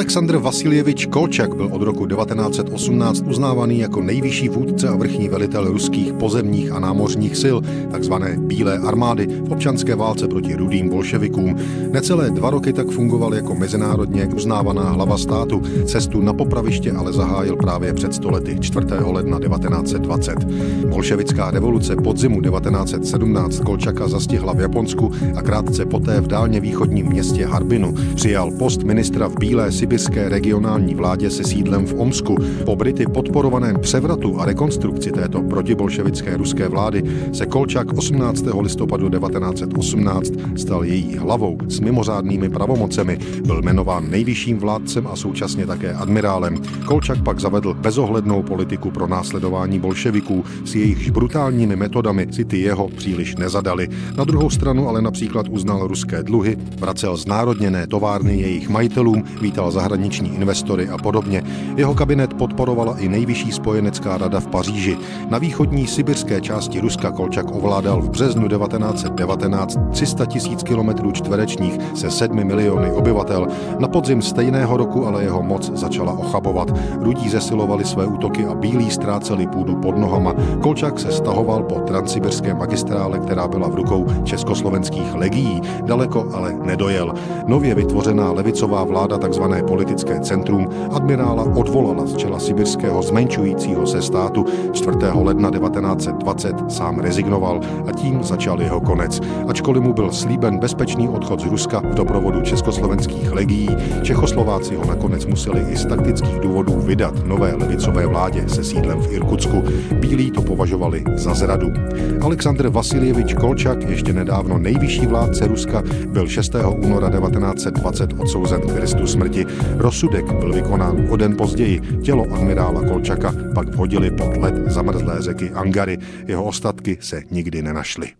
Aleksandr Vasiljevič Kolčak byl od roku 1918 uznávaný jako nejvyšší vůdce a vrchní velitel ruských pozemních a námořních sil, takzvané Bílé armády v občanské válce proti rudým bolševikům. Necelé dva roky tak fungoval jako mezinárodně uznávaná hlava státu. Cestu na popraviště ale zahájil právě před stolety 4. ledna 1920. Bolševická revoluce podzimu 1917 Kolčaka zastihla v Japonsku a krátce poté v dálně východním městě Harbinu přijal post ministra v Bílé sibirské regionální vládě se sídlem v Omsku. Po Brity podporovaném převratu a rekonstrukci této protibolševické ruské vlády se Kolčak 18. listopadu 1918 stal její hlavou s mimořádnými pravomocemi. Byl jmenován nejvyšším vládcem a současně také admirálem. Kolčak pak zavedl bezohlednou politiku pro následování bolševiků. S jejich brutálními metodami si ty jeho příliš nezadali. Na druhou stranu ale například uznal ruské dluhy, vracel znárodněné továrny jejich majitelům, vítal zahraniční investory a podobně. Jeho kabinet podporovala i nejvyšší spojenecká rada v Paříži. Na východní sibirské části Ruska Kolčak ovládal v březnu 1919 300 tisíc kilometrů čtverečních se 7 miliony obyvatel. Na podzim stejného roku ale jeho moc začala ochabovat. Rudí zesilovali své útoky a bílí ztráceli půdu pod nohama. Kolčak se stahoval po transsibirské magistrále, která byla v rukou československých legií. Daleko ale nedojel. Nově vytvořená levicová vláda tzv politické centrum admirála odvolala z čela sibirského zmenšujícího se státu 4. ledna 1920 sám rezignoval a tím začal jeho konec. Ačkoliv mu byl slíben bezpečný odchod z Ruska v doprovodu československých legií, Čechoslováci ho nakonec museli i z taktických důvodů vydat nové levicové vládě se sídlem v Irkutsku. Bílí to považovali za zradu. Aleksandr Vasiljevič Kolčak, ještě nedávno nejvyšší vládce Ruska, byl 6. února 1920 odsouzen k trestu smrti. Rozsudek byl vykonán o den později. Tělo admirála Kolčaka pak vhodili pod led zamrzlé řeky Angary. Jeho ostatky se nikdy nenašly.